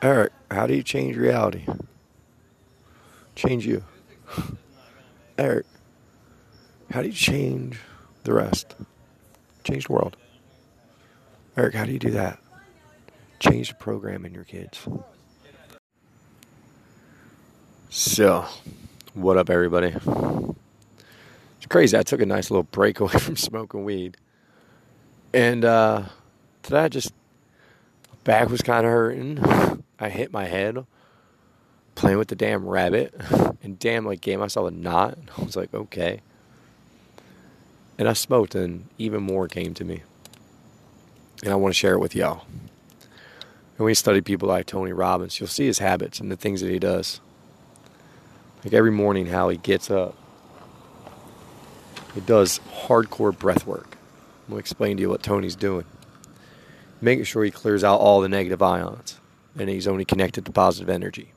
Eric, how do you change reality? Change you. Eric, how do you change the rest? Change the world. Eric, how do you do that? Change the program in your kids. So, what up, everybody? It's crazy. I took a nice little break away from smoking weed. And uh, today I just, back was kind of hurting. I hit my head playing with the damn rabbit and damn like gave myself a knot. I was like, okay. And I smoked and even more came to me. And I want to share it with y'all. And when study people like Tony Robbins, you'll see his habits and the things that he does. Like every morning how he gets up. He does hardcore breath work. I'm gonna explain to you what Tony's doing. Making sure he clears out all the negative ions and he's only connected to positive energy.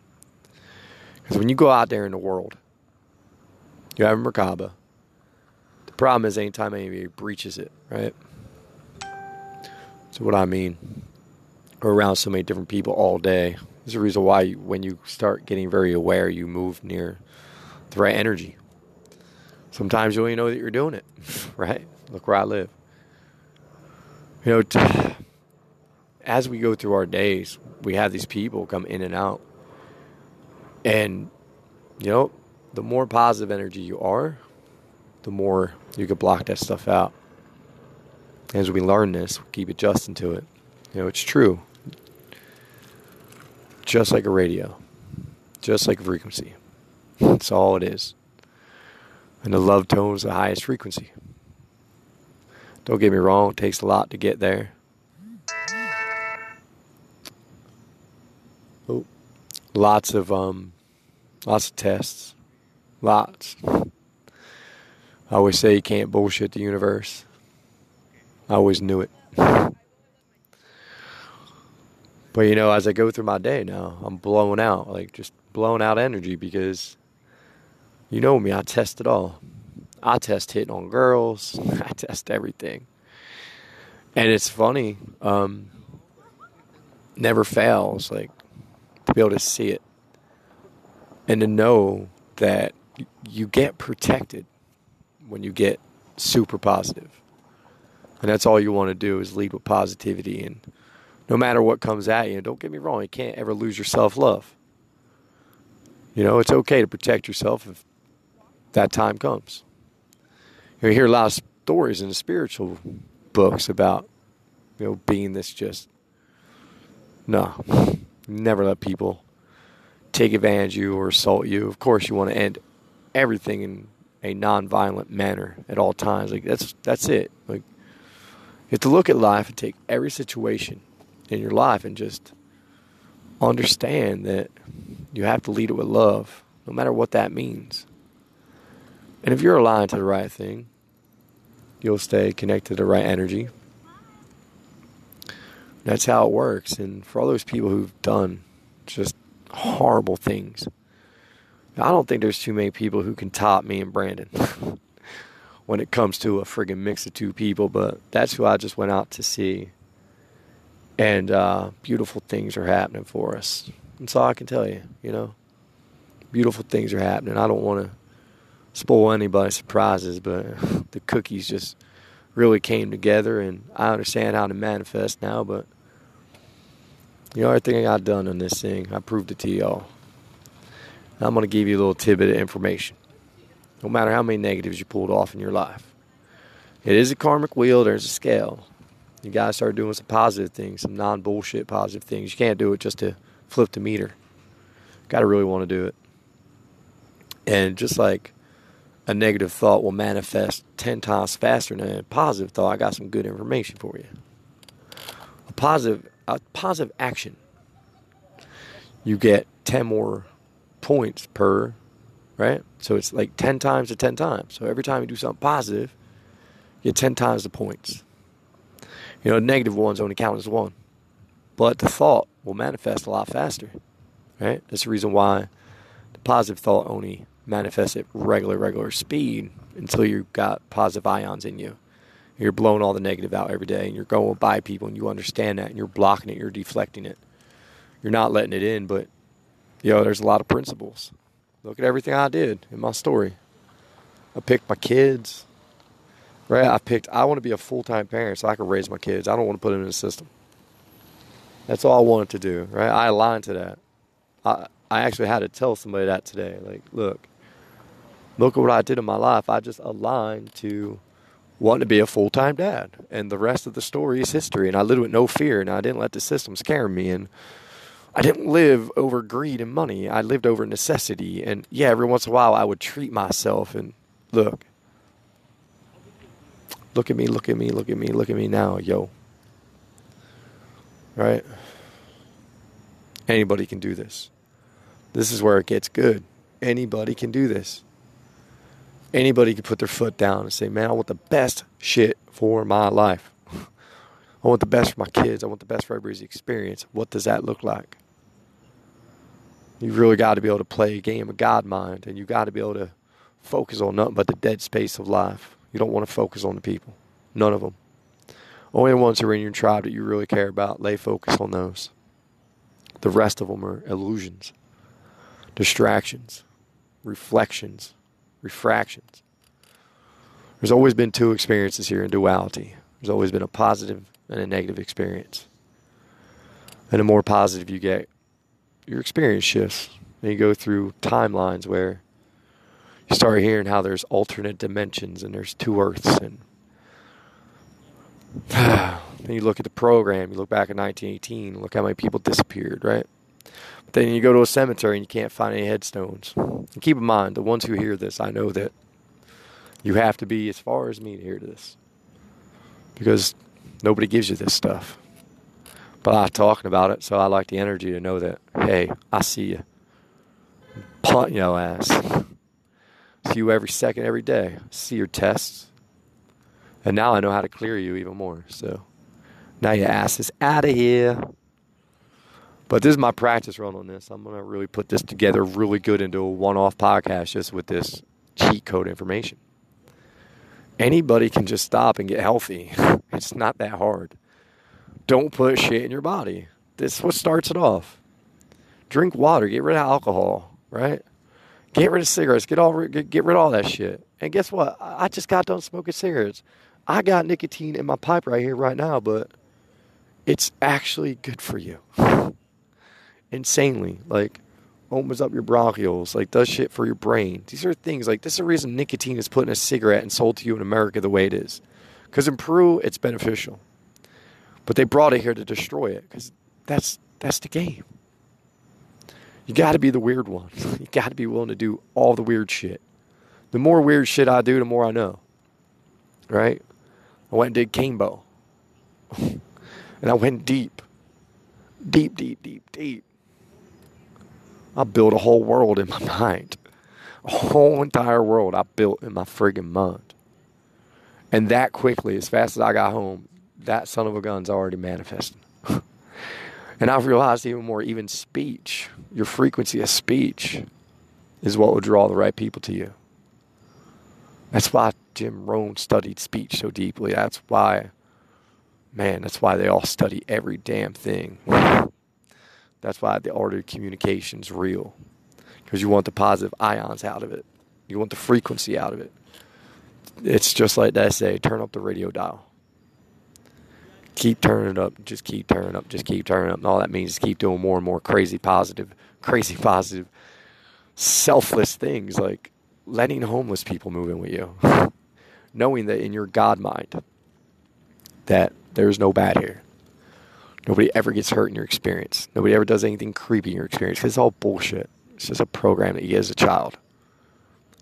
Because when you go out there in the world, you have a Merkaba. The problem is anytime anybody breaches it, right? So what I mean, we're around so many different people all day. There's a reason why you, when you start getting very aware, you move near the right energy. Sometimes you even know that you're doing it, right? Look where I live. You know, t- as we go through our days, we have these people come in and out. And, you know, the more positive energy you are, the more you can block that stuff out. As we learn this, we keep adjusting to it. You know, it's true. Just like a radio, just like a frequency. That's all it is. And the love tone is the highest frequency. Don't get me wrong, it takes a lot to get there. Oh, lots of um, lots of tests, lots. I always say you can't bullshit the universe. I always knew it. But you know, as I go through my day now, I'm blowing out, like just blowing out energy because you know me, I test it all. I test hitting on girls, I test everything. And it's funny, um, never fails, like to be able to see it and to know that you get protected when you get super positive. And that's all you want to do is lead with positivity and no matter what comes at you, don't get me wrong, you can't ever lose your self love. You know, it's okay to protect yourself if that time comes. You, know, hear a lot of stories in the spiritual books about, you know, being this just, no, never let people take advantage of you or assault you. Of course, you want to end everything in a non-violent manner at all times. Like that's that's it. Like you have to look at life and take every situation in your life and just understand that you have to lead it with love, no matter what that means. And if you're aligned to the right thing, you'll stay connected to the right energy. That's how it works. And for all those people who've done just horrible things, I don't think there's too many people who can top me and Brandon when it comes to a friggin' mix of two people, but that's who I just went out to see and uh, beautiful things are happening for us. That's all I can tell you. You know, beautiful things are happening. I don't want to spoil anybody's surprises, but the cookies just really came together, and I understand how to manifest now. But you know, everything I got done on this thing, I proved it to y'all. I'm going to give you a little tidbit of information. No matter how many negatives you pulled off in your life, it is a karmic wheel. There's a scale. You got to start doing some positive things, some non bullshit positive things. You can't do it just to flip the meter. Got to really want to do it. And just like a negative thought will manifest 10 times faster than a positive thought, I got some good information for you. A positive, a positive action, you get 10 more points per, right? So it's like 10 times to 10 times. So every time you do something positive, you get 10 times the points. You know, negative ones only count as one. But the thought will manifest a lot faster. Right? That's the reason why the positive thought only manifests at regular, regular speed until you've got positive ions in you. You're blowing all the negative out every day and you're going by people and you understand that and you're blocking it, you're deflecting it. you're not letting it in, but you know, there's a lot of principles. Look at everything I did in my story. I picked my kids. Right? I picked I want to be a full time parent so I can raise my kids. I don't want to put them in a system. That's all I wanted to do, right? I aligned to that. I I actually had to tell somebody that today. Like, look, look at what I did in my life. I just aligned to wanting to be a full time dad. And the rest of the story is history. And I lived with no fear and I didn't let the system scare me. And I didn't live over greed and money. I lived over necessity. And yeah, every once in a while I would treat myself and look. Look at me, look at me, look at me, look at me now, yo. Right? Anybody can do this. This is where it gets good. Anybody can do this. Anybody can put their foot down and say, man, I want the best shit for my life. I want the best for my kids. I want the best for everybody's experience. What does that look like? You've really got to be able to play a game of God mind, and you got to be able to focus on nothing but the dead space of life. You don't want to focus on the people, none of them. Only the ones who are in your tribe that you really care about, lay focus on those. The rest of them are illusions, distractions, reflections, refractions. There's always been two experiences here in duality. There's always been a positive and a negative experience. And the more positive you get, your experience shifts. And you go through timelines where you start hearing how there's alternate dimensions and there's two Earths. And then you look at the program, you look back at 1918, look how many people disappeared, right? Then you go to a cemetery and you can't find any headstones. And keep in mind, the ones who hear this, I know that you have to be as far as me to hear this. Because nobody gives you this stuff. But I'm talking about it, so I like the energy to know that, hey, I see you. Punt your ass. See you every second, every day. See your tests. And now I know how to clear you even more. So now your ass is out of here. But this is my practice run on this. I'm going to really put this together really good into a one off podcast just with this cheat code information. Anybody can just stop and get healthy. it's not that hard. Don't put shit in your body. This is what starts it off. Drink water. Get rid of alcohol, right? Get rid of cigarettes. Get all get, get rid of all that shit. And guess what? I just got done smoking cigarettes. I got nicotine in my pipe right here, right now, but it's actually good for you. Insanely, like opens up your bronchioles, like does shit for your brain. These are things like this is the reason nicotine is put in a cigarette and sold to you in America the way it is. Because in Peru, it's beneficial, but they brought it here to destroy it because that's that's the game. You got to be the weird one. You got to be willing to do all the weird shit. The more weird shit I do, the more I know. Right? I went and did Kambo. and I went deep. Deep, deep, deep, deep. I built a whole world in my mind. A whole entire world I built in my friggin' mind. And that quickly, as fast as I got home, that son of a gun's already manifesting. And I've realized even more, even speech, your frequency of speech is what will draw the right people to you. That's why Jim Rohn studied speech so deeply. That's why, man, that's why they all study every damn thing. That's why the art of communication is real. Because you want the positive ions out of it, you want the frequency out of it. It's just like that say turn up the radio dial keep turning up, just keep turning up, just keep turning up. And all that means is keep doing more and more crazy positive, crazy positive, selfless things like letting homeless people move in with you. Knowing that in your God mind that there's no bad here. Nobody ever gets hurt in your experience. Nobody ever does anything creepy in your experience it's all bullshit. It's just a program that you get as a child.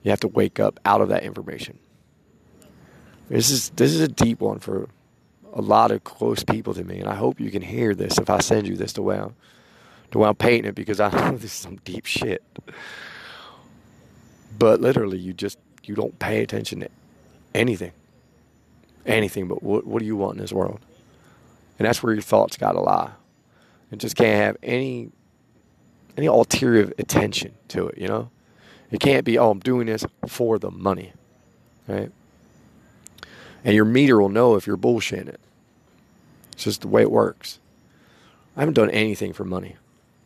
You have to wake up out of that information. This is this is a deep one for a lot of close people to me, and I hope you can hear this if I send you this to well, to well painting it because I know this is some deep shit. But literally, you just you don't pay attention to anything, anything. But what what do you want in this world? And that's where your thoughts got to lie. It just can't have any any ulterior attention to it. You know, it can't be oh I'm doing this for the money, right? And your meter will know if you're bullshitting it. It's just the way it works. I haven't done anything for money.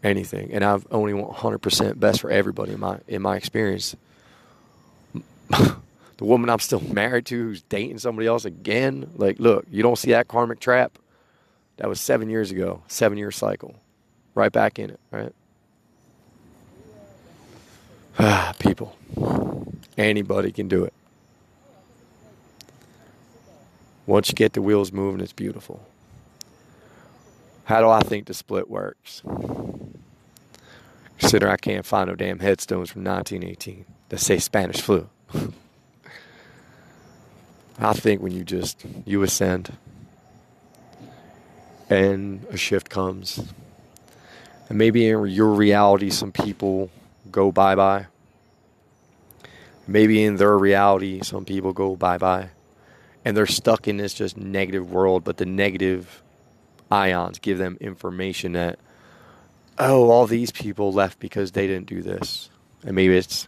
anything, and I've only want 100% best for everybody in my in my experience. the woman I'm still married to, who's dating somebody else again, like, look, you don't see that karmic trap. That was seven years ago, seven year cycle, right back in it, right? Ah, people, anybody can do it. Once you get the wheels moving, it's beautiful. How do I think the split works? Consider I can't find no damn headstones from 1918 that say Spanish flu. I think when you just you ascend and a shift comes, and maybe in your reality, some people go bye bye. Maybe in their reality, some people go bye bye, and they're stuck in this just negative world. But the negative ions give them information that oh, all these people left because they didn't do this. And maybe it's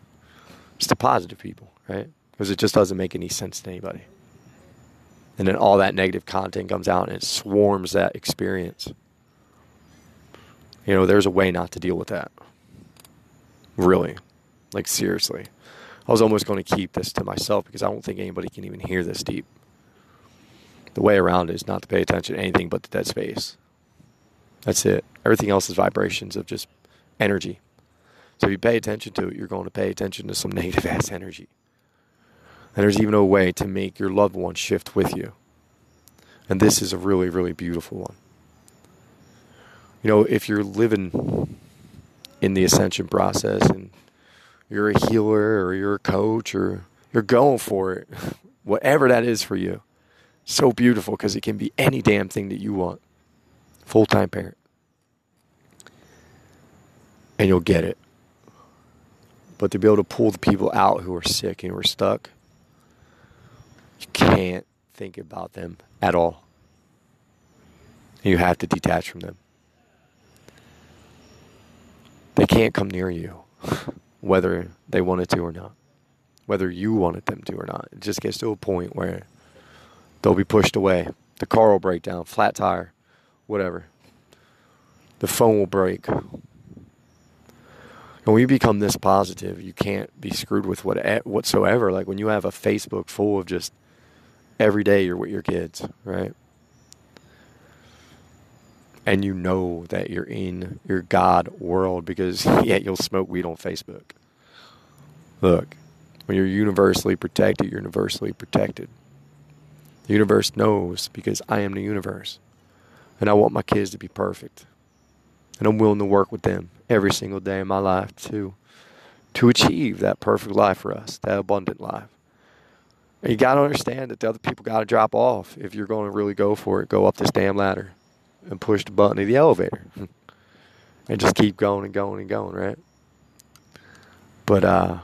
just the positive people, right? Because it just doesn't make any sense to anybody. And then all that negative content comes out and it swarms that experience. You know, there's a way not to deal with that. Really. Like, seriously. I was almost going to keep this to myself because I don't think anybody can even hear this deep. The way around is not to pay attention to anything but the dead space. That's it. Everything else is vibrations of just energy. So if you pay attention to it, you're going to pay attention to some negative ass energy. And there's even a way to make your loved one shift with you. And this is a really, really beautiful one. You know, if you're living in the ascension process and you're a healer or you're a coach or you're going for it, whatever that is for you, so beautiful because it can be any damn thing that you want. Full time parent. And you'll get it. But to be able to pull the people out who are sick and who are stuck, you can't think about them at all. You have to detach from them. They can't come near you, whether they wanted to or not, whether you wanted them to or not. It just gets to a point where they'll be pushed away. The car will break down, flat tire, whatever. The phone will break. And when you become this positive, you can't be screwed with what whatsoever. Like when you have a Facebook full of just every day you're with your kids, right? And you know that you're in your God world because yeah, you'll smoke weed on Facebook. Look, when you're universally protected, you're universally protected. The universe knows because I am the universe. And I want my kids to be perfect. And I'm willing to work with them every single day in my life to to achieve that perfect life for us, that abundant life. You got to understand that the other people got to drop off if you're going to really go for it. Go up this damn ladder and push the button of the elevator and just keep going and going and going, right? But uh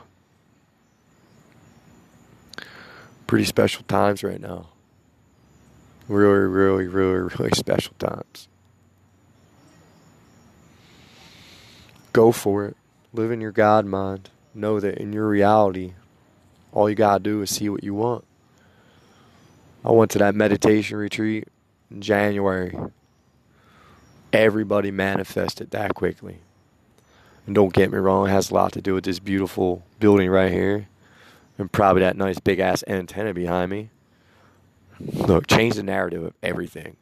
pretty special times right now really, really, really, really special times. Go for it. Live in your God mind. Know that in your reality, all you got to do is see what you want. I went to that meditation retreat in January. Everybody manifested that quickly. And don't get me wrong, it has a lot to do with this beautiful building right here and probably that nice big ass antenna behind me. Look, change the narrative of everything.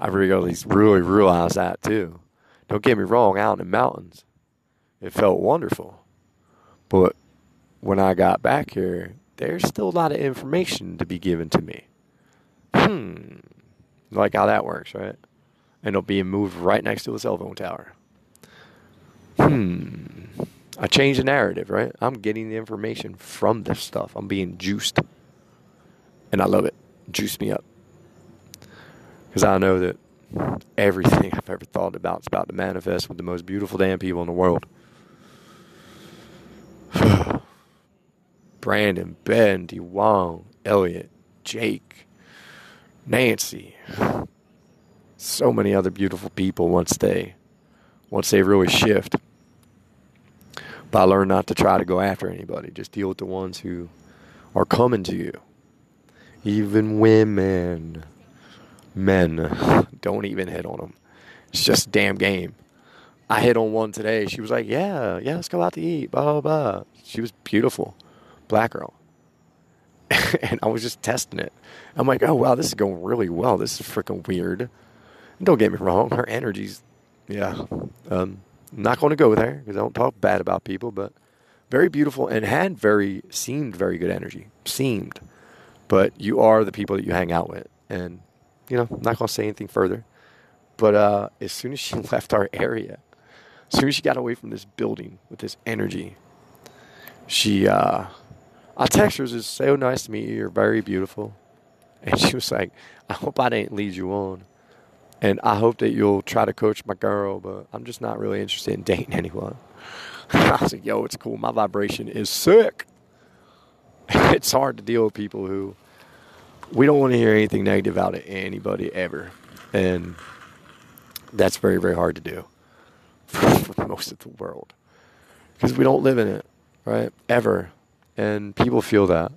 I really, really realized that too. Don't get me wrong, out in the mountains, it felt wonderful. But when I got back here, there's still a lot of information to be given to me. Hmm. Like how that works, right? And it'll be moved right next to a cell phone tower. Hmm. I changed the narrative, right? I'm getting the information from this stuff. I'm being juiced. And I love it juice me up. Because I know that everything I've ever thought about is about to manifest with the most beautiful damn people in the world. Brandon, Ben, Wong, Elliot, Jake, Nancy, so many other beautiful people once they once they really shift. But I learned not to try to go after anybody. Just deal with the ones who are coming to you. Even women, men, don't even hit on them. It's just a damn game. I hit on one today. She was like, "Yeah, yeah, let's go out to eat." Blah blah blah. She was beautiful, black girl, and I was just testing it. I'm like, "Oh wow, this is going really well. This is freaking weird." don't get me wrong, her energy's, yeah. Um, not going to go there because I don't talk bad about people, but very beautiful and had very seemed very good energy. Seemed, but you are the people that you hang out with, and you know, I'm not going to say anything further. But uh, as soon as she left our area, as soon as she got away from this building with this energy, she, uh, I texted her, "It's so nice to meet you. You're very beautiful," and she was like, "I hope I didn't lead you on." And I hope that you'll try to coach my girl, but I'm just not really interested in dating anyone. I was like, yo, it's cool. My vibration is sick. it's hard to deal with people who we don't want to hear anything negative out of anybody ever. And that's very, very hard to do for most of the world because we don't live in it, right? Ever. And people feel that.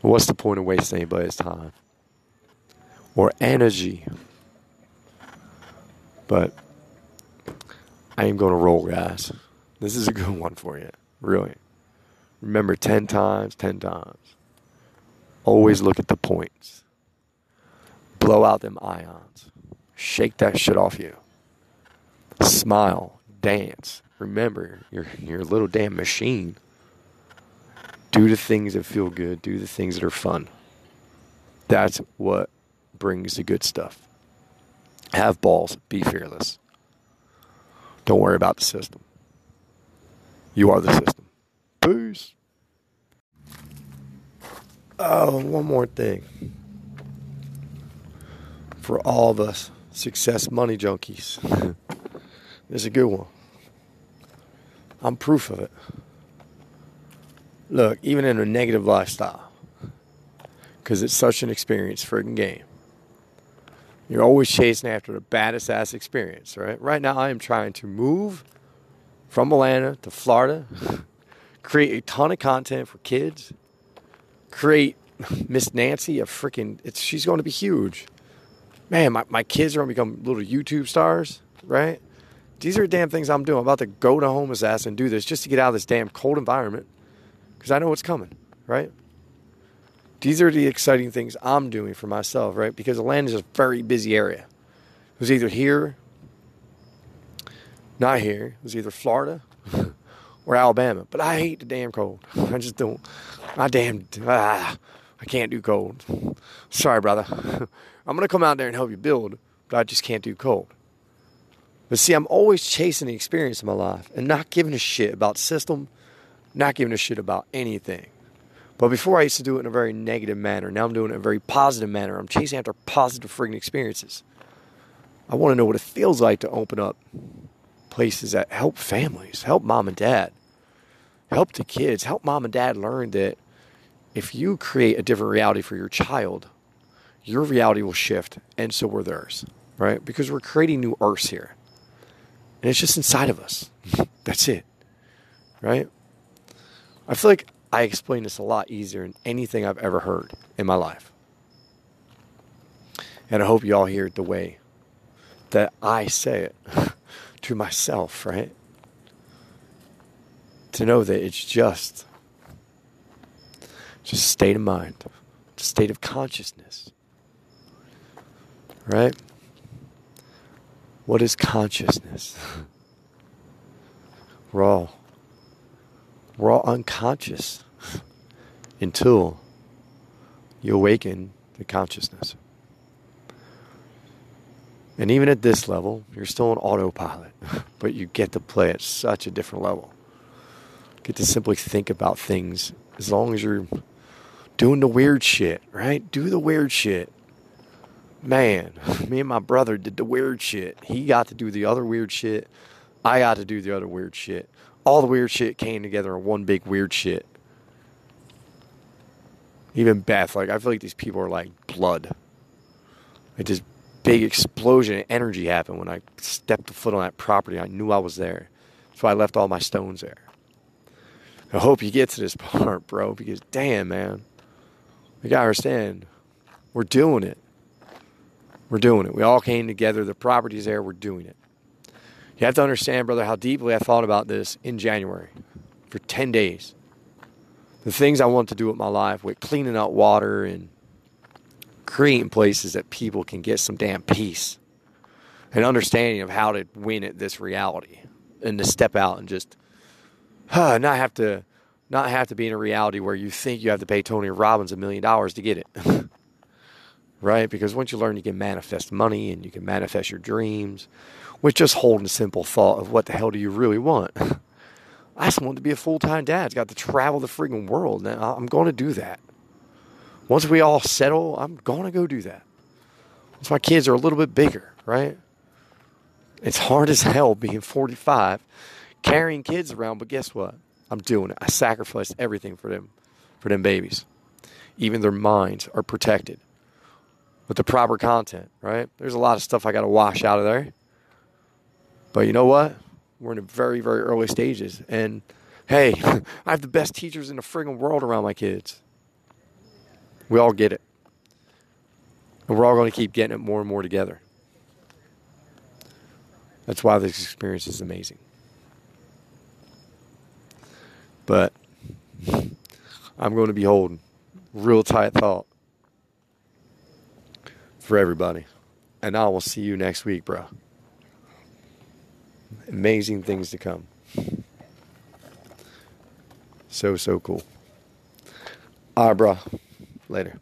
what's the point of wasting anybody's time? or energy. But I am going to roll, guys. This is a good one for you, really. Remember 10 times, 10 times. Always look at the points. Blow out them ions. Shake that shit off you. Smile, dance. Remember, you're, you're a little damn machine. Do the things that feel good, do the things that are fun. That's what brings the good stuff. Have balls, be fearless. Don't worry about the system. You are the system. Peace. Oh, one more thing. For all of us success money junkies, this is a good one. I'm proof of it. Look, even in a negative lifestyle, because it's such an experience friggin' game. You're always chasing after the baddest ass experience, right? Right now, I am trying to move from Atlanta to Florida, create a ton of content for kids, create Miss Nancy a freaking. It's she's going to be huge. Man, my, my kids are going to become little YouTube stars, right? These are damn things I'm doing. I'm about to go to homeless ass and do this just to get out of this damn cold environment because I know what's coming, right? These are the exciting things I'm doing for myself, right? Because Atlanta is a very busy area. It was either here, not here. It was either Florida or Alabama. But I hate the damn cold. I just don't. I damn. Ah, I can't do cold. Sorry, brother. I'm gonna come out there and help you build, but I just can't do cold. But see, I'm always chasing the experience in my life and not giving a shit about system, not giving a shit about anything. But before I used to do it in a very negative manner. Now I'm doing it in a very positive manner. I'm chasing after positive friggin' experiences. I want to know what it feels like to open up places that help families, help mom and dad, help the kids, help mom and dad learn that if you create a different reality for your child, your reality will shift, and so will theirs, right? Because we're creating new earths here. And it's just inside of us. That's it, right? I feel like I explain this a lot easier than anything I've ever heard in my life. And I hope you all hear it the way that I say it to myself, right? To know that it's just just state of mind, state of consciousness. Right? What is consciousness? We're all we're all unconscious until you awaken to consciousness. And even at this level, you're still on autopilot, but you get to play at such a different level. You get to simply think about things as long as you're doing the weird shit, right? Do the weird shit. Man, me and my brother did the weird shit. He got to do the other weird shit. I got to do the other weird shit all the weird shit came together in one big weird shit. Even Beth, like I feel like these people are like blood. Like this big explosion of energy happened when I stepped a foot on that property. I knew I was there. So I left all my stones there. I hope you get to this part, bro, because damn, man. You gotta understand, we're doing it. We're doing it. We all came together. The property's there. We're doing it. You have to understand, brother, how deeply I thought about this in January for 10 days. The things I want to do with my life, with cleaning out water and creating places that people can get some damn peace and understanding of how to win at this reality and to step out and just huh, not have to not have to be in a reality where you think you have to pay Tony Robbins a million dollars to get it. right? Because once you learn you can manifest money and you can manifest your dreams with just holding a simple thought of what the hell do you really want? I just want to be a full time dad. It's got to travel the freaking world. Now I'm going to do that. Once we all settle, I'm going to go do that. Once my kids are a little bit bigger, right? It's hard as hell being 45, carrying kids around, but guess what? I'm doing it. I sacrificed everything for them, for them babies. Even their minds are protected with the proper content, right? There's a lot of stuff I got to wash out of there. But you know what? We're in the very, very early stages. And hey, I have the best teachers in the friggin' world around my kids. We all get it. And we're all going to keep getting it more and more together. That's why this experience is amazing. But I'm going to be holding real tight thought for everybody. And I will see you next week, bro. Amazing things to come. So, so cool. All right, bro. Later.